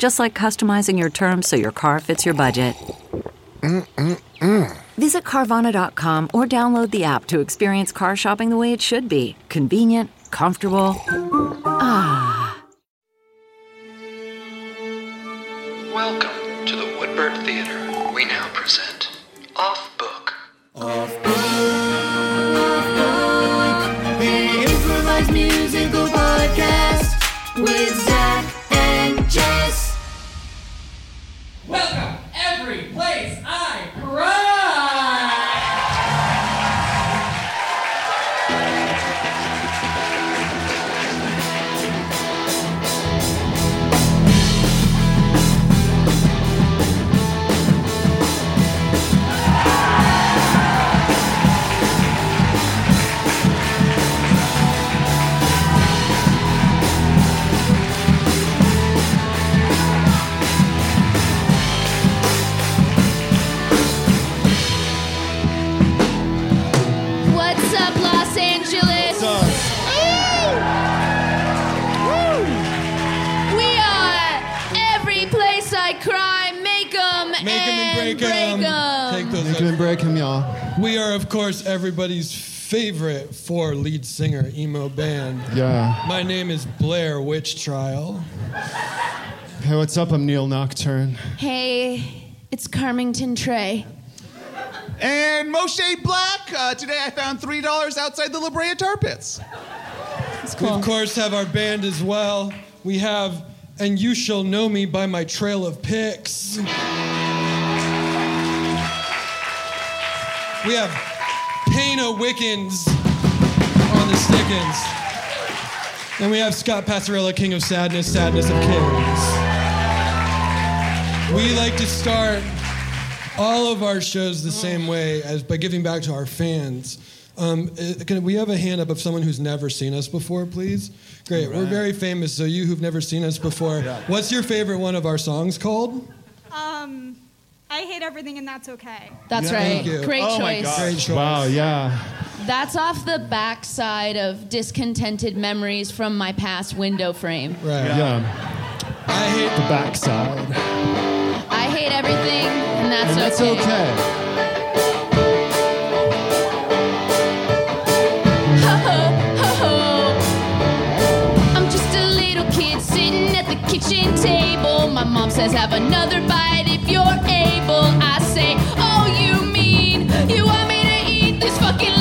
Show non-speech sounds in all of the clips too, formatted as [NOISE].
Just like customizing your terms so your car fits your budget. Visit Carvana.com or download the app to experience car shopping the way it should be convenient, comfortable. Ah. Welcome to the Woodbird Theater. We now present Off Book. Off Book. The improvised musical podcast with Zach and Jess. Welcome every place I cry. Are, of course, everybody's favorite four lead singer emo band. Yeah. My name is Blair Witch Trial. Hey, what's up? I'm Neil Nocturne. Hey, it's Carmington Trey. And Moshe Black. Uh, today I found three dollars outside the La Brea tar pits. It's We, cool. of course, have our band as well. We have, and you shall know me by my trail of pics. We have Pana Wickens on the Stickens. And we have Scott Passarella, King of Sadness, Sadness of Kings. We like to start all of our shows the same way as by giving back to our fans. Um, uh, can we have a hand up of someone who's never seen us before, please? Great. We're very famous, so you who've never seen us before, what's your favorite one of our songs called? Um, I hate everything, and that's okay. That's Thank right. you. Great Oh my choice. God. Great choice. Wow, yeah. That's off the backside of discontented memories from my past window frame. Right. Yeah. I hate The backside. I hate everything, and that's, And that's okay. Kitchen table. My mom says, Have another bite if you're able. I say, Oh, you mean you want me to eat this fucking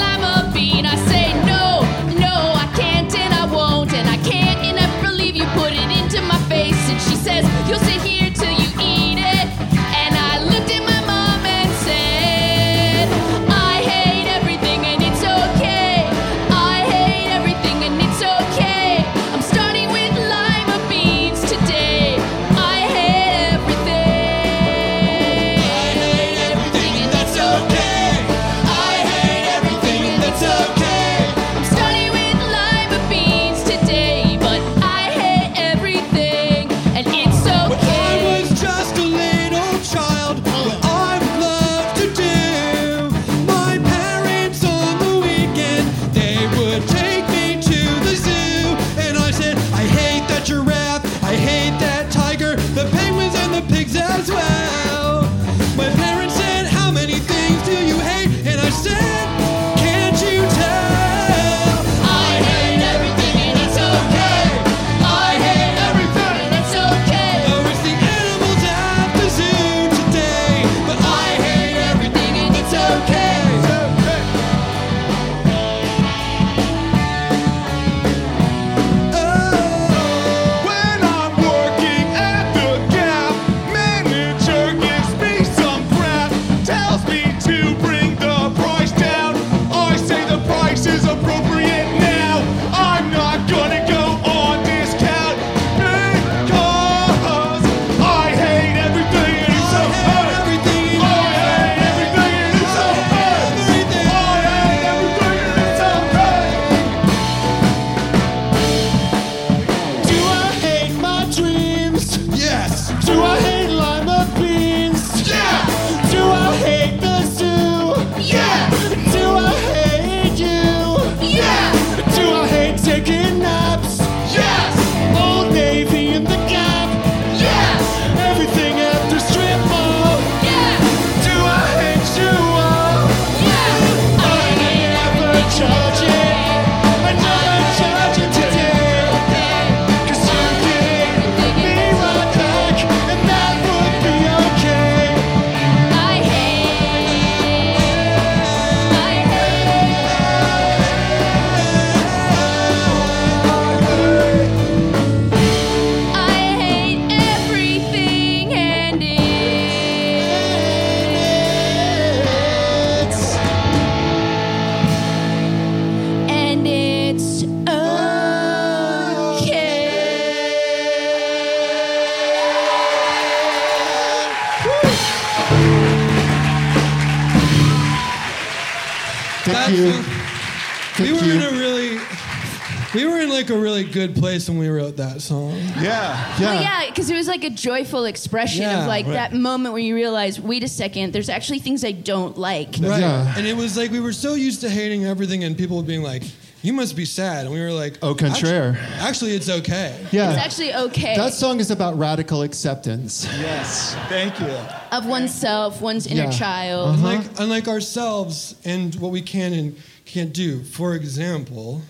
That's you. what- we Thank were in a really, we were in like a really good place when we wrote that song. Yeah. Well, yeah, because it was like a joyful expression Yeah, of like right. that moment where you realize, wait a second, there's actually things I don't like. Right. Yeah. And it was like we were so used to hating everything and people being like, you must be sad. And we were like, Au contraire. Actually, actually, it's okay. Yeah. It's actually okay that song is about radical acceptance. Yes. Thank you. of oneself, one's inner Yeah. child. Uh-huh. Unlike, unlike ourselves and what we can and can't do. For example,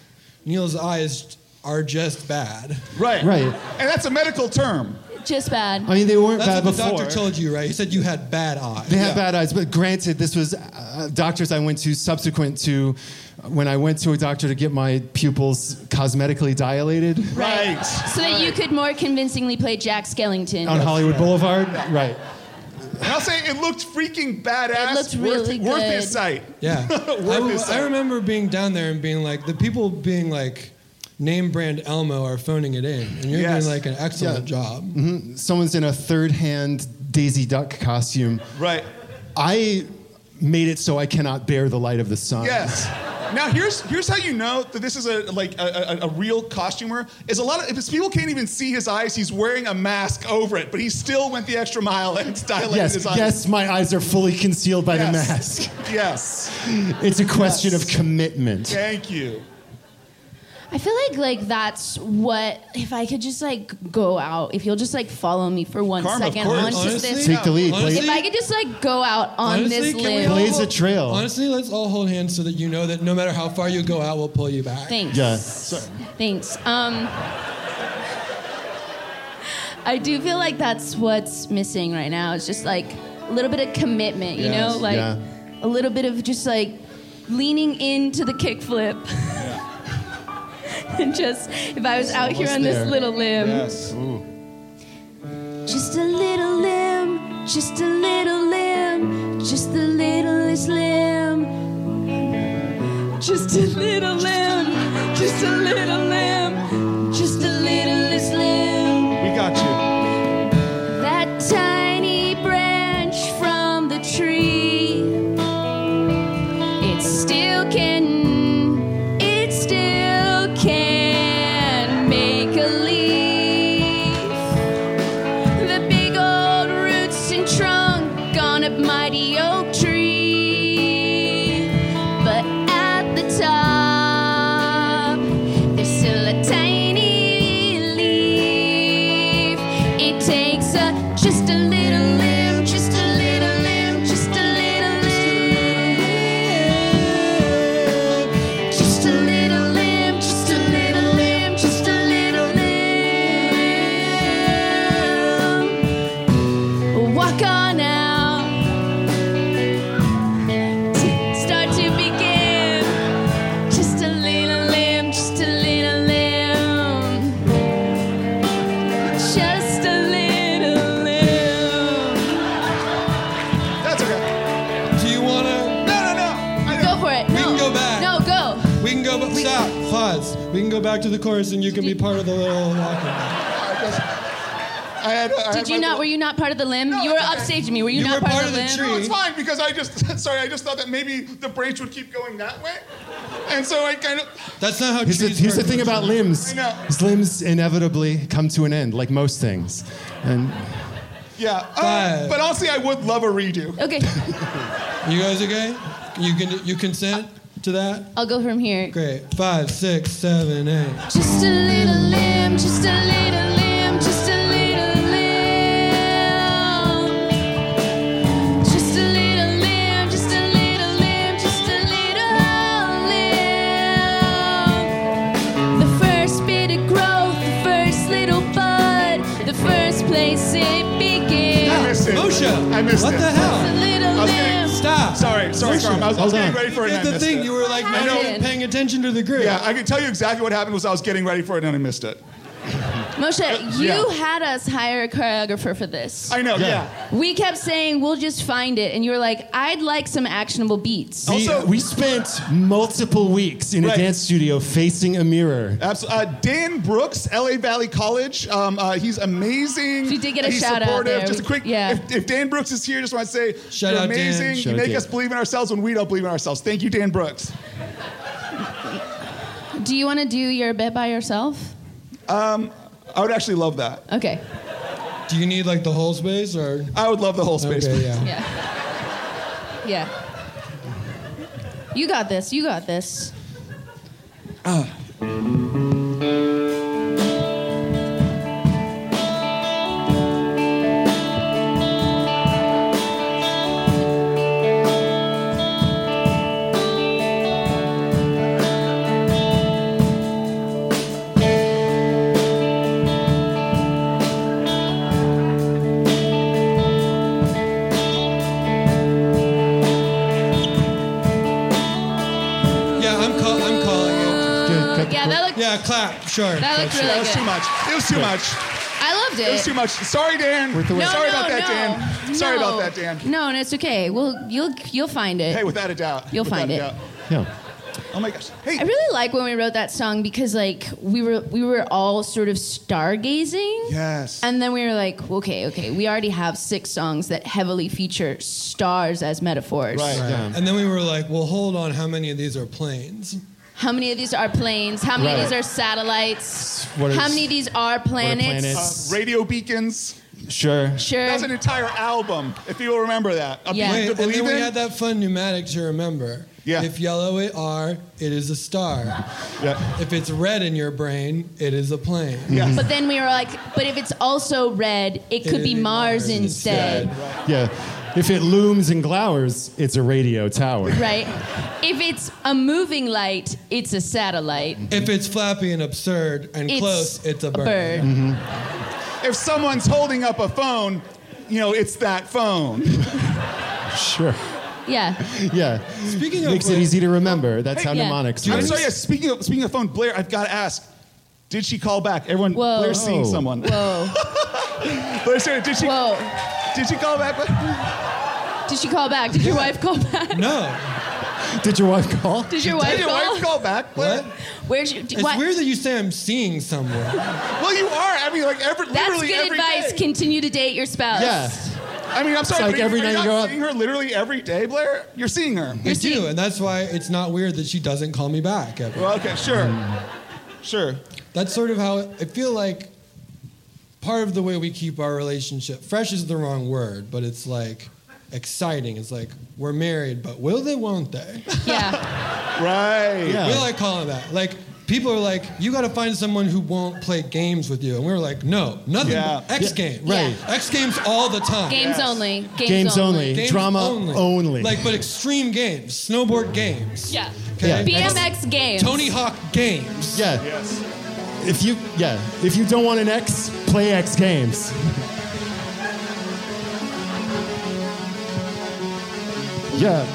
Neil's eyes are just bad. Right. Right. And that's a medical term. Just bad. I mean, they weren't That's bad what the before. doctor told you, right? He said you had bad eyes. They have bad eyes, but granted, this was uh, doctors I went to subsequent to when I went to a doctor to get my pupils cosmetically dilated Right. So that you could more convincingly play Jack Skellington. on Hollywood Boulevard. Right. And I'll say it looked freaking badass. It looked worth, really Worth good. his sight. Yeah. [LAUGHS] Worth his I, sight. I remember being down there and being like, the people being like, name brand Elmo are phoning it in. And you're Yes. doing like an excellent Yeah. job. Mm-hmm. Someone's in a third-hand Daisy Duck costume. Right. I made it so I cannot bear the light of the sun. Yes. Now here's here's how you know that this is a like a, a, a real costumer is a lot of if people can't even see his eyes he's wearing a mask over it but he still went the extra mile and dilated Yes, his eyes. yes, my eyes are fully concealed by the mask. Yes. It's a question Yes. of commitment. Thank you. I feel like like that's what if I could just like go out, if you'll just like follow me for one Karma, of second course. onto Honestly, this. Take the lead, Honestly, If I could just like go out on honestly, this can we limb. all Blaze a hold- trail. Honestly, let's all hold hands so that you know that no matter how far you go out, we'll pull you back. Thanks. Yeah. Thanks. Um, I do feel like that's what's missing right now. It's just like a little bit of commitment, you know, like Yeah. a little bit of just like leaning into the kickflip. [LAUGHS] [LAUGHS] and just if I was out here almost on this little limb, Yes. just a little limb, just a little limb, just the littlest limb. Just a little limb, just a little limb, back to the chorus and you can be part of the little walking. I had, I had Did you not? little- Were you not part of the limb? No, you were it's okay. upstaging me. Were you, You not were part, part of the of the limb? No, it's fine because I just [LAUGHS] sorry. I just thought that maybe the branch would keep going that way, and so I kind of That's not how Here's the, trees here's the thing about limbs. I know. His limbs inevitably come to an end, like most things. And yeah. Uh, Five. but honestly, I would love a redo. Okay, [LAUGHS] You guys okay? You can you consent to that? I'll go from here. Great. Five, six, seven, eight. Just a little limb, just a little limb, just a little limb. Just a little limb, just a little limb, just a little limb. The first bit of growth, the first little bud, the first place it begins. I missed it. Moshe, I missed what it. the hell? Sorry, sorry, Carm. I was, I was getting ready for it. You and did I the missed thing. it. You were like not know. even paying attention to the grid. Yeah, I can tell you exactly what happened was I was getting ready for it and I missed it. Moshe, you yeah. had us hire a choreographer for this. I know, Yeah. yeah. We kept saying we'll just find it, and you were like, "I'd like some actionable beats." We, Also- we spent multiple weeks in Right. a dance studio facing a mirror. Absolutely. Uh, Dan Brooks, LA Valley College. Um, uh, he's amazing. She did get a he's shout out supportive. there. Just a quick. Yeah. If, if Dan Brooks is here, just want to say, Shout you're out, Dan. amazing. Shout you make Dan. us believe in ourselves when we don't believe in ourselves. Thank you, Dan Brooks. Do you want to do your bit by yourself? Um, I would actually love that. Okay. Do you need like the whole space or? I would love the whole space. Okay, yeah. Yeah. Yeah. You got this. You got this. Yeah, Sure. That looked That was too good. much. It was too much. I loved It It was too much. Sorry, Dan. Worth the wait. No, Sorry no, about that, no. Dan. Sorry No. about that, Dan. No, no, it's okay. Well, you'll you'll find it. Hey, without a doubt. You'll Without find a it. doubt. Yeah. Oh my gosh. Hey. I really like when we wrote that song because like we were we were all sort of stargazing. Yes. And then we were like, okay, okay, we already have six songs that heavily feature stars as metaphors. Right. Yeah. And then we were like, well, hold on. How many of these are planes? How many of these are planes? How many of these are satellites? What How is- many of these are planets? planets? Uh, radio beacons. Sure. Sure. That's an entire album, if you will remember that. A Yeah. Wait, to and believe then we had that fun mnemonic to remember. Yeah. If yellow it are, it is a star. Yeah. If it's red in your brain, it is a plane. Yes. But then we were like, but if it's also red, it could It'd be be Mars, Mars instead. instead. Yeah. If it looms and glowers, it's a radio tower. Right? If it's a moving light, it's a satellite. If it's flappy and absurd and It's close, it's a bird. bird. Mm-hmm. If someone's holding up a phone, you know, it's that phone. [LAUGHS] Sure. Yeah. Yeah. Speaking of Makes it which- easy to remember. That's how Yeah. mnemonics I'm sorry, yeah, speaking of, speaking of phone, Blair, I've got to ask. Did she call back? Everyone, Whoa. Blair's seeing someone. Whoa. [LAUGHS] Blair, sorry, did she, Whoa. did she call back? Blair? Did she call back? Did your wife call back? No. Did your wife call? Did your wife Did your call? wife call back, Blair? What? Where's your? It's what? weird that you say I'm seeing someone. Well, you are. I mean, like, every, That's literally good every advice. day. Continue to date your spouse. Yeah. I mean, I'm sorry, like but every you, are night you you not go out- seeing her literally every day, Blair? You're seeing her. I do, and that's why it's not weird that she doesn't call me back ever. Well, okay, sure. Mm. Sure. That's sort of how I feel like part of the way we keep our relationship fresh is the wrong word, but it's like exciting. It's like we're married, but will they, won't they? Yeah. [LAUGHS] Right. Yeah. We like calling that. Like people are like, you got to find someone who won't play games with you, and we were like, no, nothing. Yeah. X Yeah, Games, right. X Games all the time. Games Yes. only. Games, Games only. Games Drama only. Like, but extreme games, snowboard games. Yeah. Okay? Yeah. BMX games. Tony Hawk games. Yeah. Yes. If you yeah, if you don't want an X, play X Games. [LAUGHS] Yeah.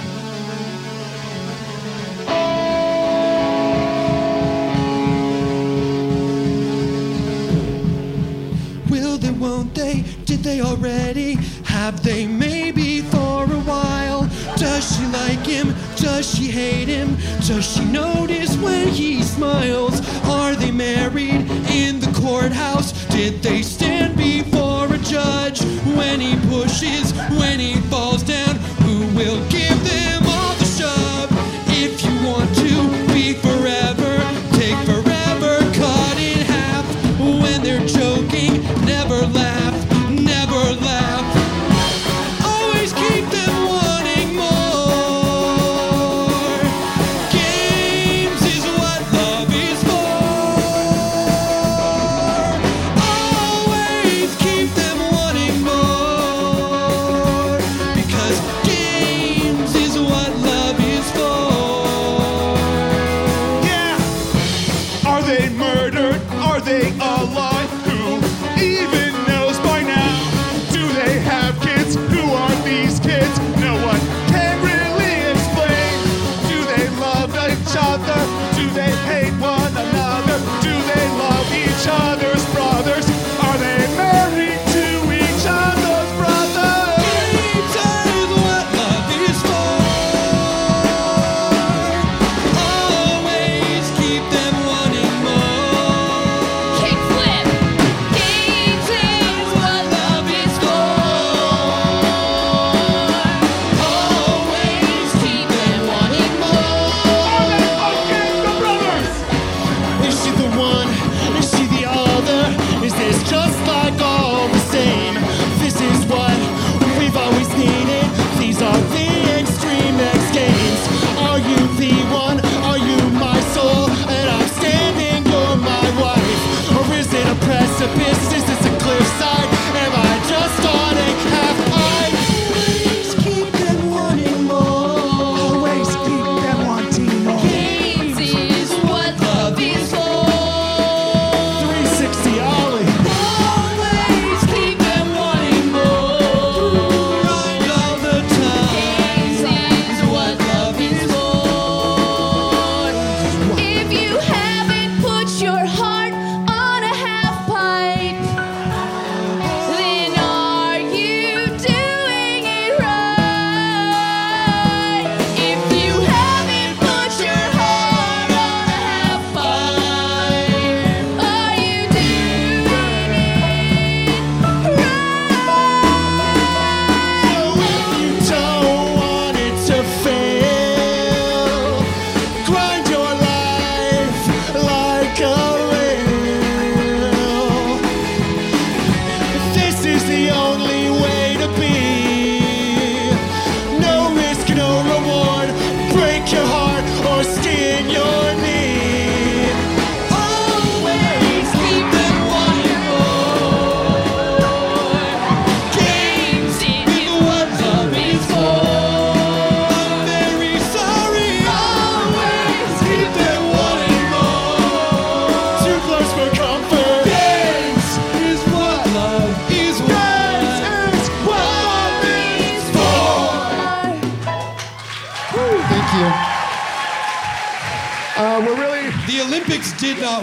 Will they, won't they? Did they already? Have they maybe for a while? Does she like him? Does she hate him? Does she notice when he smiles? Are they married in the courthouse? Did they stand before a judge? When he pushes, when he falls down, will give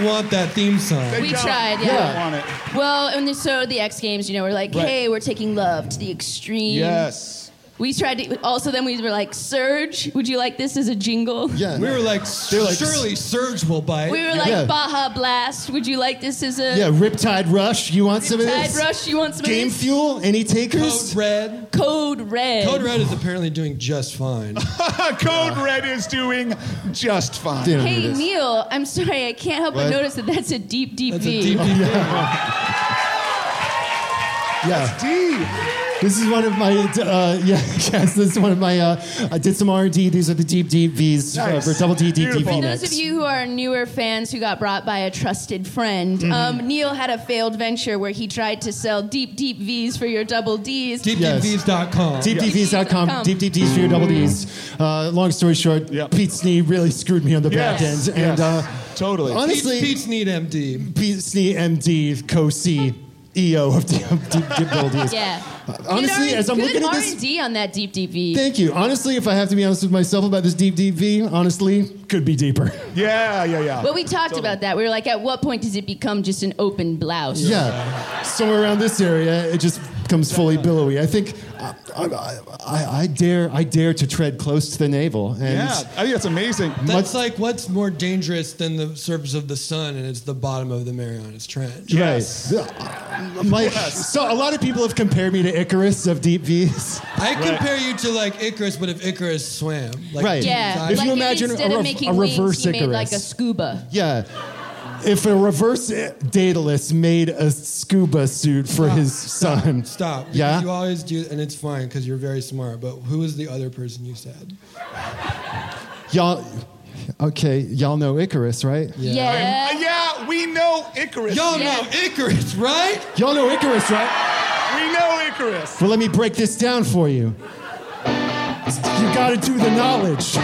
not want that theme song. We tried, yeah. yeah. Want it. Well, and so the X Games, you know, we're like, Right. hey, we're taking love to the extreme. Yes. We tried to. Also, then we were like, Surge, would you like this as a jingle? Yeah. We were like, They're like- surely Surge will bite. We were like, Yeah. Baja Blast, would you like this as a Yeah, Riptide Rush. You want some of Tide this? Rush? You want some Game of this? Game Fuel? Any takers? Code Red. Code Red. Code Red is apparently doing just fine. [LAUGHS] Code Red is doing just fine. Damn Hey it is. Neil, I'm sorry, I can't help What? but notice that that's a deep, deep That's V. a deep, deep [LAUGHS] Yeah. D. This is one of my, uh, yeah, [LAUGHS] yes, this is one of my, uh, I did some R&D. These are the deep, deep Vs uh, for Double D, Deep, Beautiful. Deep For V those of you who are newer fans who got brought by a trusted friend, Mm-hmm. um, Neil had a failed venture where he tried to sell deep, deep V's for your double D's. Yes. DeepDeepVs.com. DeepDeepVs.com, Yes. Deep Deep D's for your double D's. Uh, long story short, Yep. Pete Snee really screwed me on the back Yes, end. And yes. uh, Totally. honestly, Pete Snee MD. Pete Snee, MD, co-C, EO of Deep, deep, deep Double D's. Yeah. Uh, honestly, Good as I'm good looking at this, R&D on that deep, deep V. thank you. Honestly, if I have to be honest with myself about this Deep Deep V, honestly, could be deeper. [LAUGHS] Yeah, yeah, yeah. Well, we talked about that. We were like, at what point does it become just an open blouse? Yeah. Somewhere around this area, it just becomes fully billowy. I think I, I, I, I dare I dare to tread close to the navel. And yeah, I think that's amazing. That's like what's more dangerous than the surface of the sun, and it's the bottom of the Marianas Trench. Yes. Right. Like, uh, so a lot of people have compared me to Icarus of Deep V's. I compare you to like Icarus, but if Icarus swam, like Right. Yeah. If like you imagine instead a of making a wings, reverse he made like a scuba. Yeah. If a reverse Daedalus made a scuba suit for his son. Stop. because Yeah? You always do, and it's fine because you're very smart. But who was the other person you said? Y'all, okay, y'all know Icarus, right? Uh, Yeah. yeah, we know Icarus. Y'all Yeah. know Icarus, right? Y'all know Icarus, right? We know Icarus. Well, let me break this down for you. You gotta do the knowledge.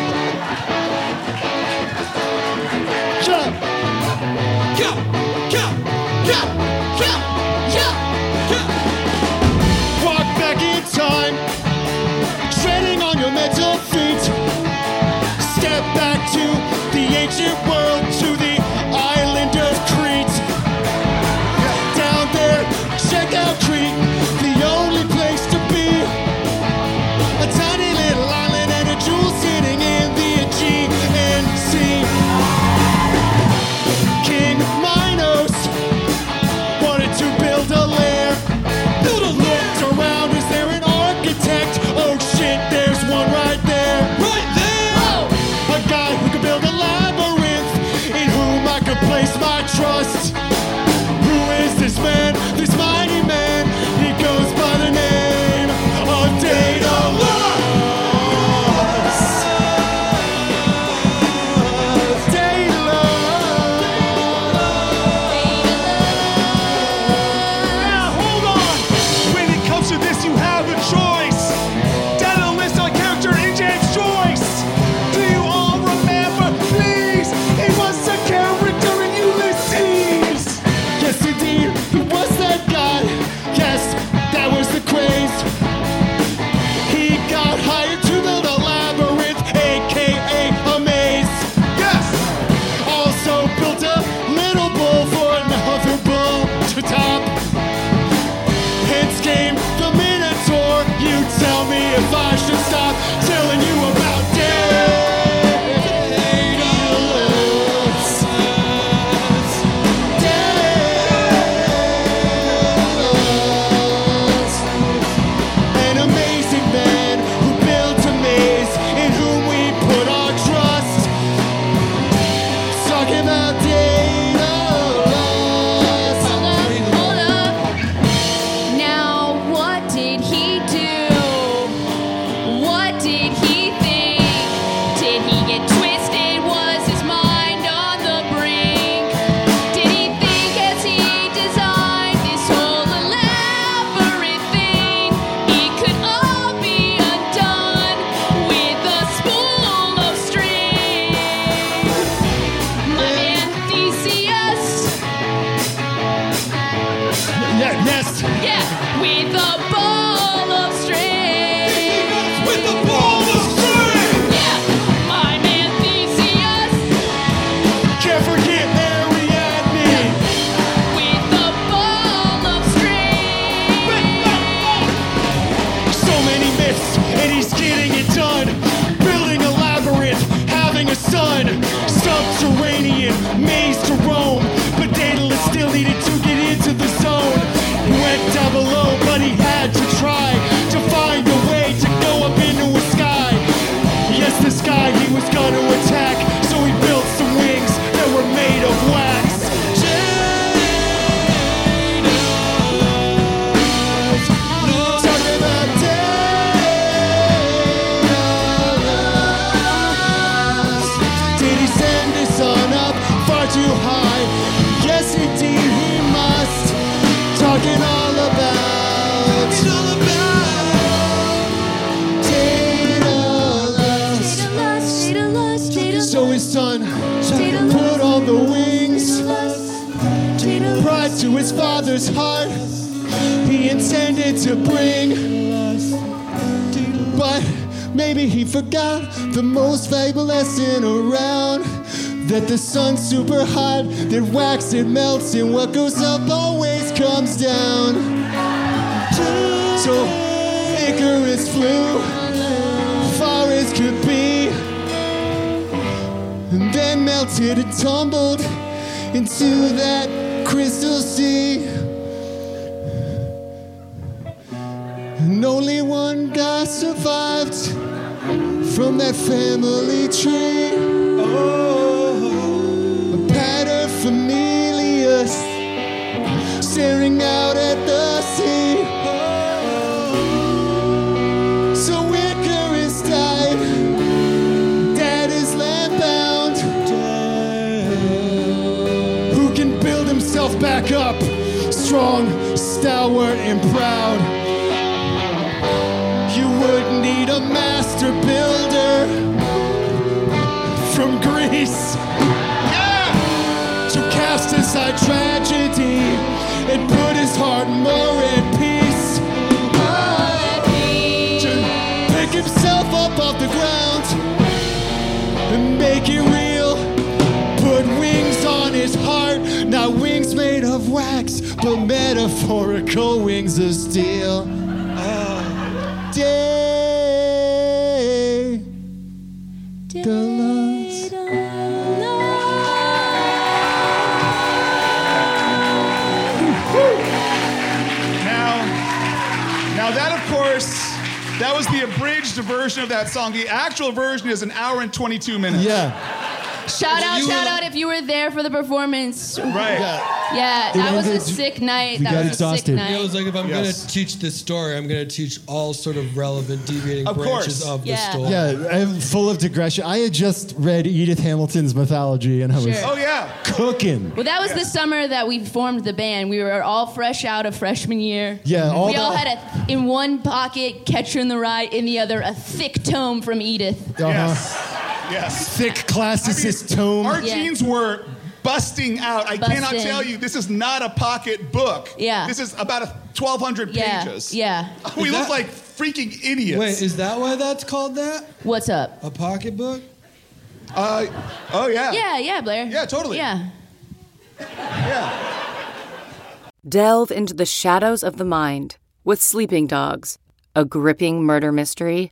To bring. But maybe he forgot the most valuable lesson around. That the sun's super hot, that wax it melts, and what goes up always comes down. So Icarus flew far as could be, and then melted and tumbled into that crystal sea. And only one guy survived from that family tree. Oh, a paterfamilias staring out at the sea. Oh, so Icarus died. Dad is land. Who can build himself back up? Strong, stalwart, and proud. Need a master builder from Greece. Yeah! To cast aside tragedy and put his heart more at peace. To pick himself up off the ground and make it real. Put wings on his heart, not wings made of wax, but metaphorical wings of steel. Version of that song. The actual version is an hour and 22 minutes. Yeah. Shout out, shout were- out if you were there for the performance. Right. Yeah, that was a sick night. we That got was a sick exhausted. night. It was like if I'm Yes. gonna teach this story, I'm gonna teach all sort of relevant, deviating Of branches course. of the Yeah. story. Yeah, I'm full of digression. I had just read Edith Hamilton's mythology and I was Sure. Oh yeah. cooking. Well, that was the summer that we formed the band. We were all fresh out of freshman year. Yeah, all we the- all had a in one pocket Catcher in the Rye, in the other a thick tome from Edith. Uh-huh. Yes. Yes. Thick classicist tome. Our Yeah. jeans were busting out. I cannot tell you, this is not a pocket book. Yeah. This is about a 1,200 Yeah, pages. yeah. [LAUGHS] We Is look like freaking idiots. Wait, is that why that's called that? What's up? A pocketbook? uh, oh yeah. Yeah, yeah, Blair. Yeah, totally. Yeah. Yeah. Delve into the shadows of the mind with Sleeping Dogs, a gripping murder mystery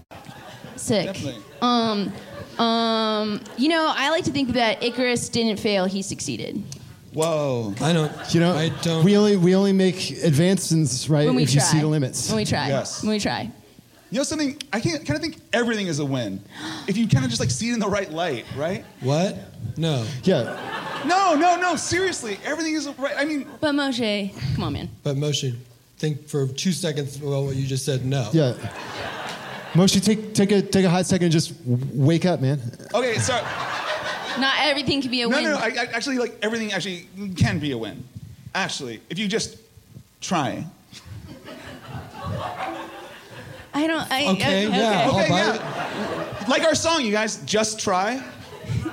Sick. Definitely. Um, um, you know, I like to think that Icarus didn't fail; he succeeded. Whoa. I don't. You know, I don't. we only we only make advancements right When we if try. you see the limits. When we try. Yes. When we try. You know something? I can't kind of think everything is a win. If you kind of just like see it in the right light, right? What? No. yeah. No, no, no. Seriously, everything is right. I mean, But Moshe, come on, man. But Moshe, think for two seconds about what you just said. No. Yeah. Moshe, take take a take a hot second and just wake up, man. okay, sorry. Not everything can be a No, win. no, no. I, I, actually, like everything actually can be a win. Actually, if you just Try. I don't. I, Okay, yeah, I'll Okay, yeah. Like our song, you guys. Just try.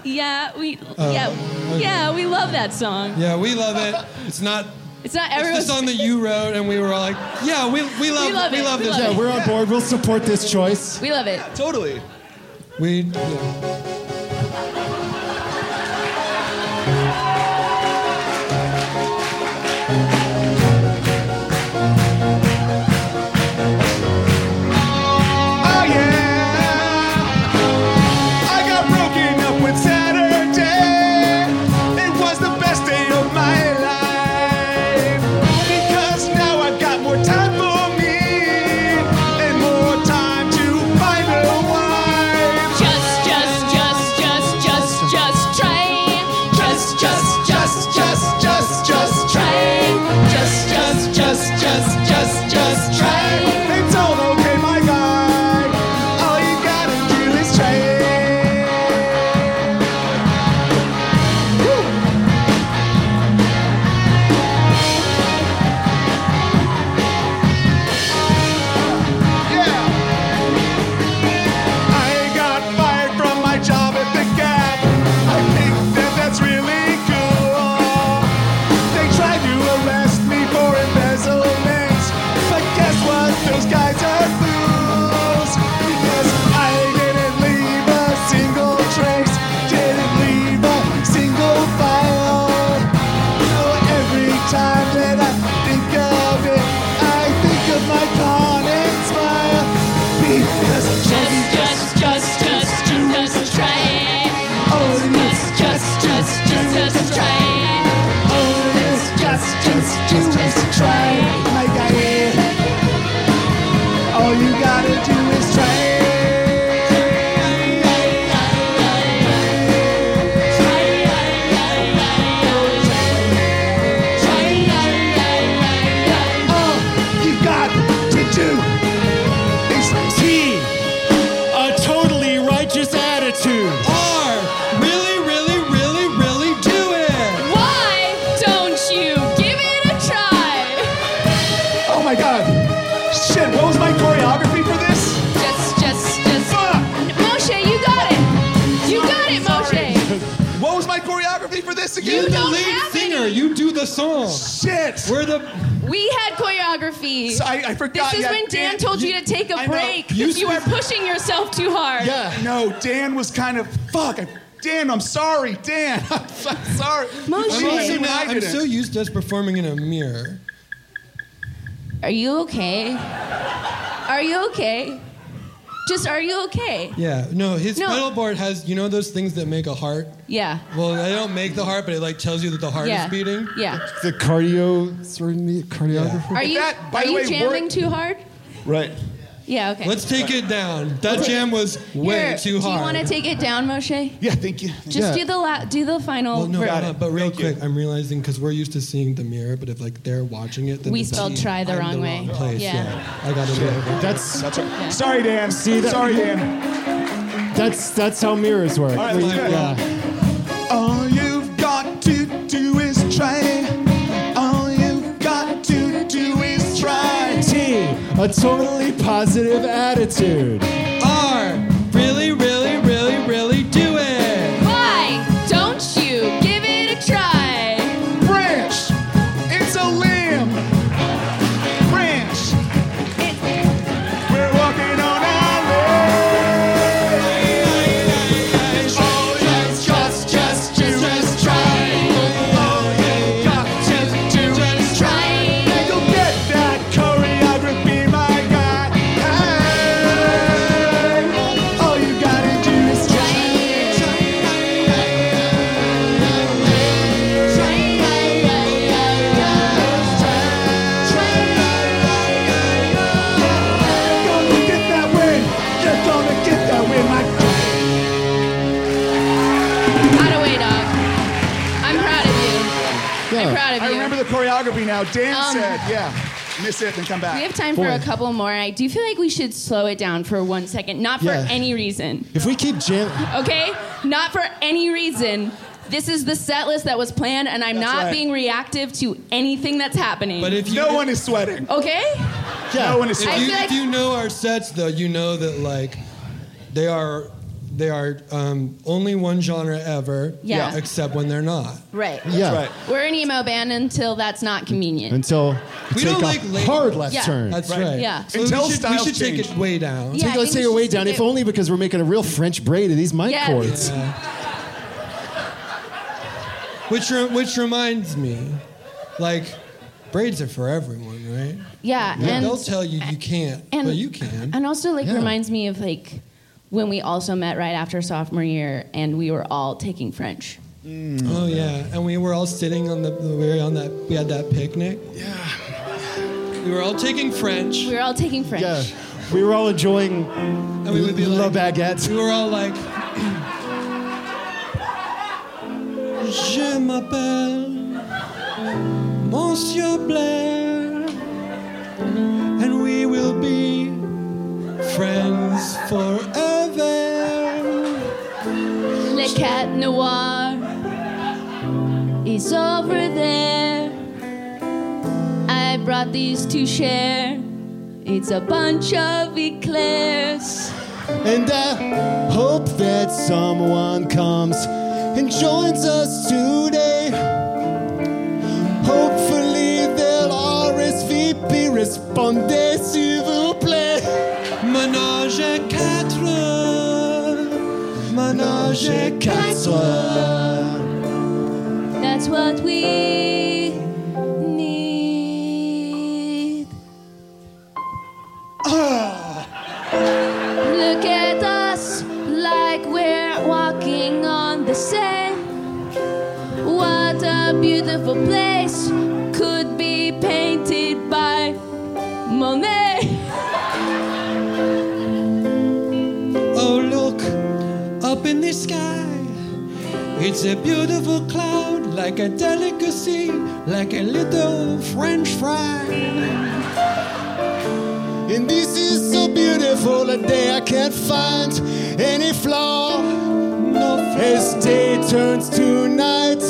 Yeah, we. Oh, yeah, okay. yeah, we love that song. Yeah, we love it. It's not. It's not It's the everyone's. song that you wrote, and we were all like, "Yeah, we, we love We love we it. love We this." love Yeah, it. we're on board. We'll support this choice. We love it. Totally. We. Yeah. I, I forgot. This is yeah, when Dan, told you, to take a I know. break You because you were pushing yourself too hard. Yeah. No, Dan was kind of fuck. I, Dan, I'm sorry, Dan. [LAUGHS] I'm, sorry. Moshe. I'm also Even now. I I'm so used to us performing in a mirror. Are you okay? Are you okay? Just are you okay? Yeah. No, his No. pedal board has. You know those things that make a heart. Yeah. Well, they don't make the heart, but it like tells you that the heart yeah. is beating. Yeah. The cardio, sort of neat. Are you that, by are the you way, jamming work- too hard? Right. Yeah. Okay. Let's take it down. That jam was way Here, too hard. Do you want to take it down, Moshe? Yeah, thank you. Just Yeah. do the la- do the final. Well, no, ver- Got no, it. but real Thank you. quick, I'm realizing because we're used to seeing the mirror, but if like they're watching it, then We the spelled T- try the I'm wrong way. wrong place. Yeah. Yeah. I gotta do. That's That's right. Yeah. Sorry, Dan. See, that- sorry, Dan. that's that's how mirrors work. All right, We- let's do it. yeah. All a totally positive attitude. Choreography now. Dan Um, said, yeah, miss it, then come back. we have time for a couple more. I do feel like we should slow it down for one second, not for Yeah. any reason. If we keep jam, Okay? Not for any reason. This is the set list that was planned, and I'm That's not right. being reactive to anything that's happening. But if you, No one is sweating. okay, No one is if sweating. you, feel if you know our sets, though, you know that like they are they are um, only one genre ever. Yeah. Except when they're not. right. Yeah. Right. We're an emo band until that's not convenient. Until We we take don't a like late- hard left Yeah. turn. That's Right. right. Yeah. So Until we should, we should take it way down. Yeah, I Let's take it way down, take if it- only because we're making a real French braid of these mic Yeah. cords. Which re- which reminds me, like, braids are for everyone, right? Yeah, and They'll tell you you can't, and but you can. And also, like, Yeah. reminds me of like when we also met right after sophomore year, and we were all taking French. Mm. Oh yeah, and we were all sitting on the we were on that we had that picnic. Yeah. We were all taking French, We were all taking French. Yeah. We were all enjoying and we would be La like, Baguette. we were all like, Je m'appelle Monsieur Blair, and we will be friends forever. Cat noir is over there. I brought these to share. It's a bunch of eclairs. And I hope that someone comes and joins us today. Hopefully they'll RSVP, respondez s'il vous plaît. Ménage That's what we need. Look at us like we're walking on the sand. What a beautiful place It's a beautiful cloud, like a delicacy, like a little French fry. And this is so beautiful a day I can't find any flaw. No As day turns to night,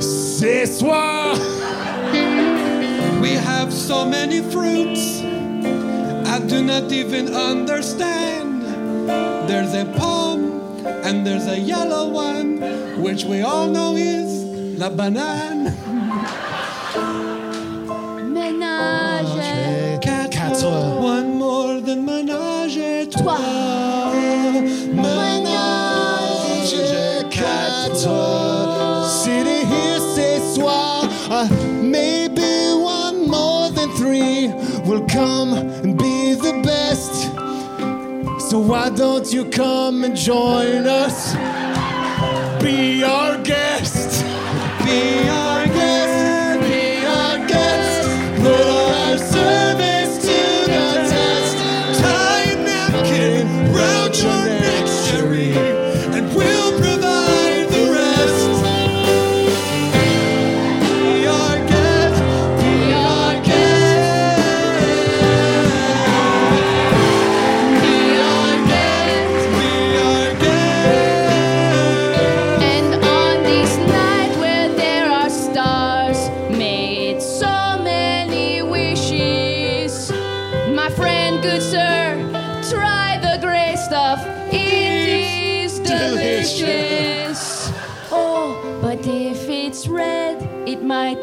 c'est soir. We have so many fruits, I do not even understand. There's a palm and there's a yellow one, which we all know is la banane. Ménage. Quatre, Quatre. one more than ménage à trois. Ménage à quatre. Sitting here, c'est soir. Uh, maybe one more than three will come So why don't you come and join us? Be our guest. Be our guest. Be our guest. Put our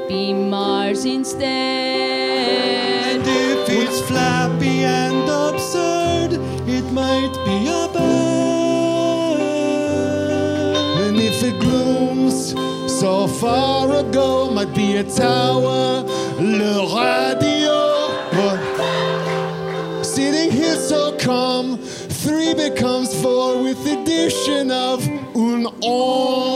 be Mars instead. And if it's flappy and absurd, it might be a bird. And if it glooms so far ago, might be a tower, le radio. But sitting here so calm, three becomes four with the addition of un homme.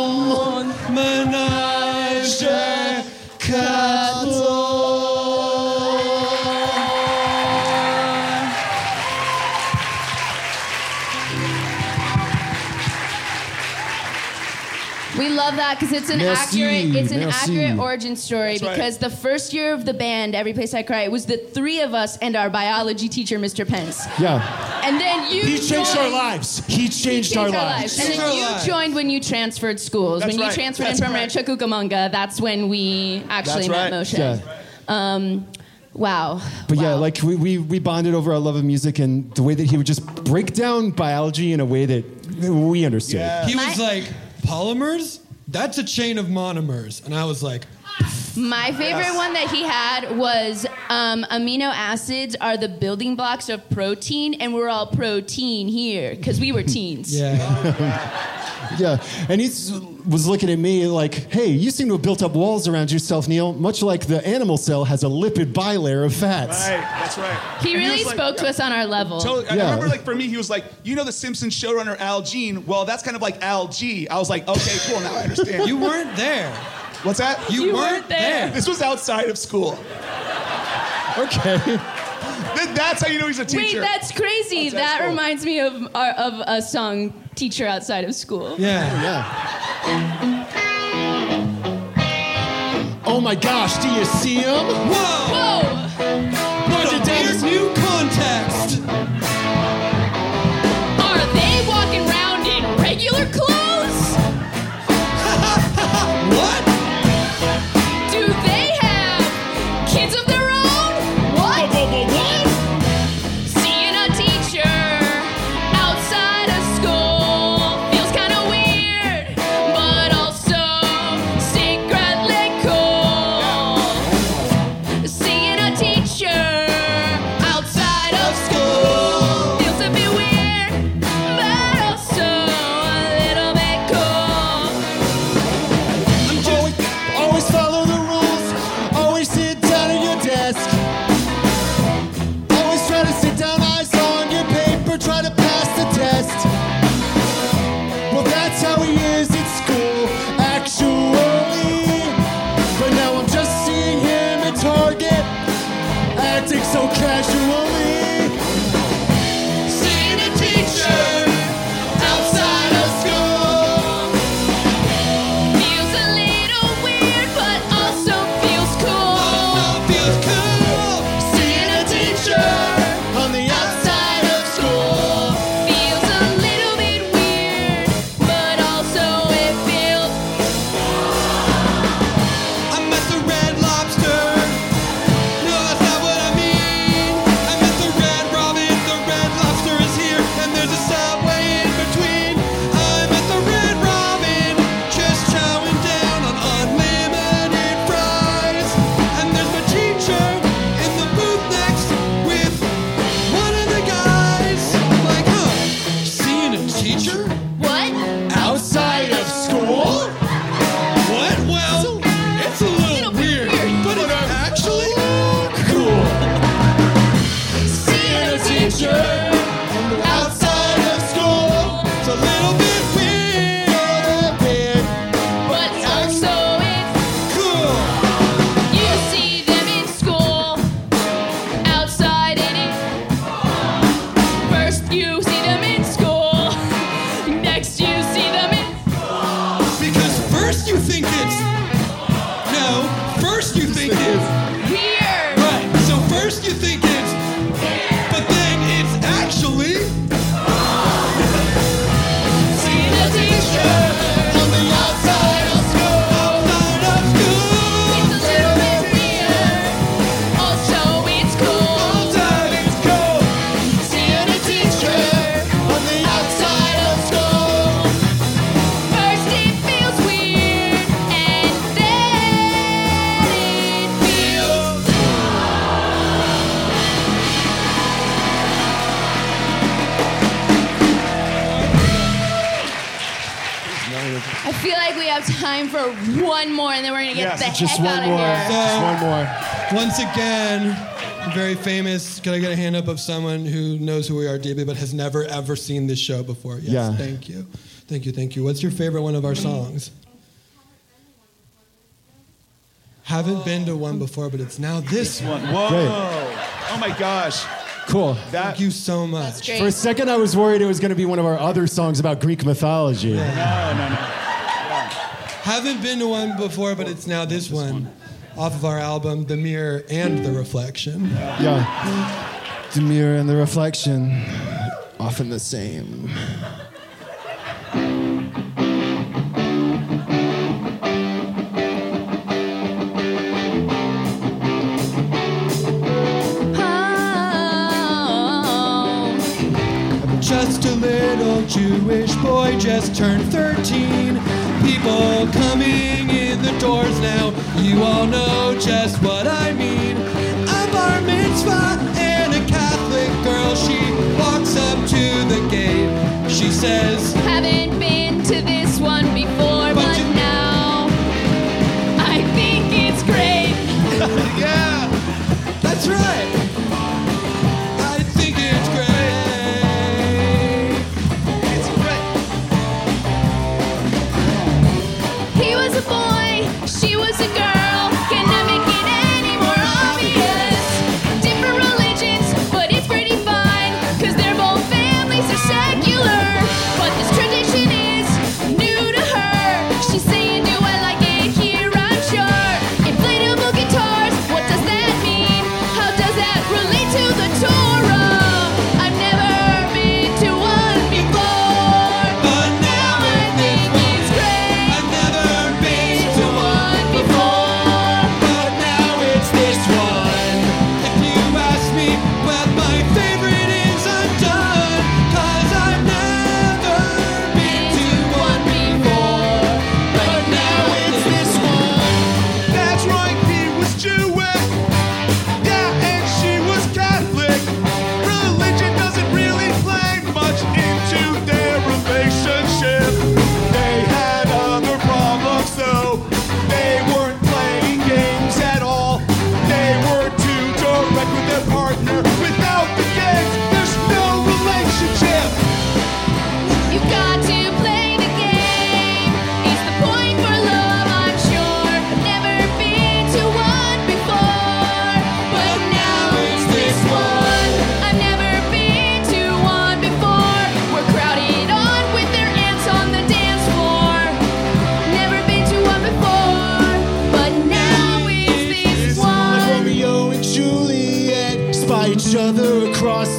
We love that because it's an Merci, accurate it's an merci. accurate origin story right. because the first year of the band, Every Place I Cry, it was the three of us and our biology teacher, Mr. Pence. Yeah. And then you He changed joined- our lives. He changed, our, lives. And then you joined when you transferred schools. That's when you right. transferred That's in from right. Rancho Cucamonga, that's when we actually That's met right. motion. Um, wow. But yeah, like we, we, we bonded over our love of music and the way that he would just break down biology in a way that we understood. Yeah. He was like, polymers? That's a chain of monomers. And I was like, My favorite Yes. one that he had was um, amino acids are the building blocks of protein, and we're all protein here because we were teens. Yeah, [LAUGHS] yeah. and he was looking at me like, "Hey, you seem to have built up walls around yourself, Neil, much like the animal cell has a lipid bilayer of fats." Right, that's right. He And really was like- spoke to us on our level. Totally. I Yeah. remember, like for me, he was like, "You know, the Simpsons showrunner Al Jean. Well, that's kind of like Al G." I was like, "Okay, cool. Now I understand." You weren't there. What's that? You You weren't weren't there. there. This was outside of school. Okay. That's how you know he's a teacher. Wait, that's crazy. Outside that school. reminds me of our, of a song "Teacher Outside of School." Yeah. Yeah. oh my gosh, do you see him? Whoa! Whoa! What a weird new context. Are they walking around in regular clothes? Just one more. here. Just one more. Once again, very famous. Can I get a hand up of someone who knows who we are deeply but has never ever seen this show before? Yes, Yeah. thank you. Thank you, thank you. What's your favorite one of our songs? Haven't been to one before, but it's now this one. Whoa! Great. Oh my gosh! Cool. Thank you so much. For a second, I was worried it was going to be one of our other songs about Greek mythology. No, no, no. Haven't been to one before, but it's now this, one, off of our album, The Mirror and the Reflection. Yeah. The Mirror and the Reflection, often the same. just a little Jewish boy just turned 13 people coming in the doors now. You all know just what I mean. A bar mitzvah and a Catholic girl. She walks up to the gate. She says,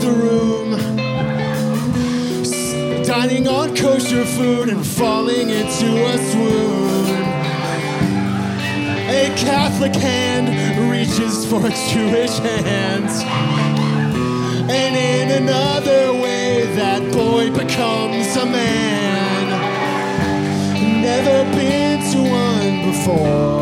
the room. Dining on kosher food and falling into a swoon. A Catholic hand reaches for a Jewish hand. And in another way, that boy becomes a man. Never been to one before.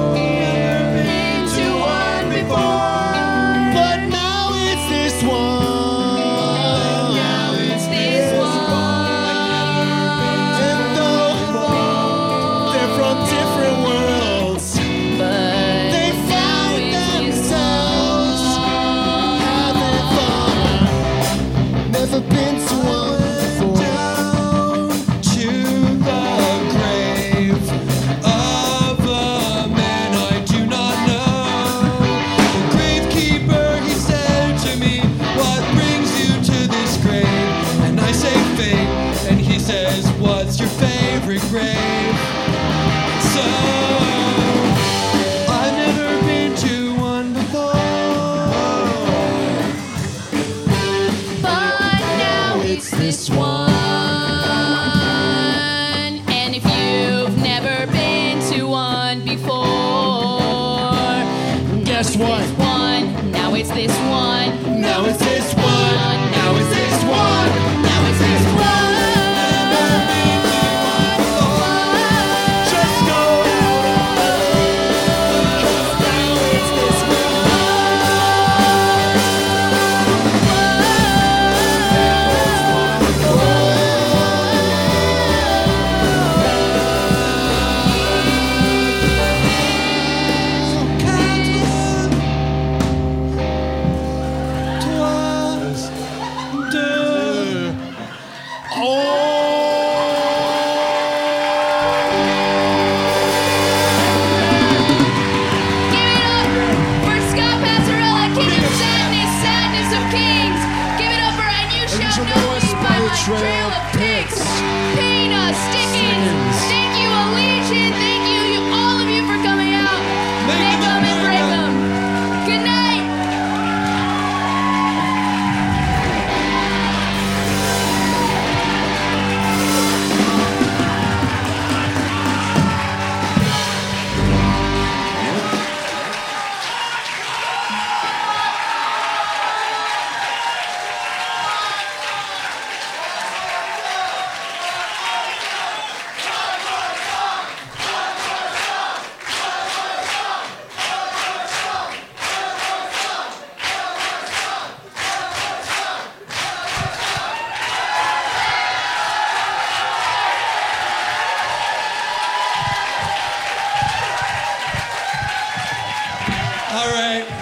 last one. one. Now it's this one. Now it's this one.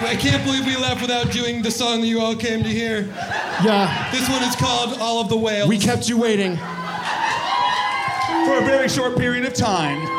I can't believe we left without doing the song that you all came to hear. Yeah. This one is called All of the Whales. We kept you waiting. For a very short period of time.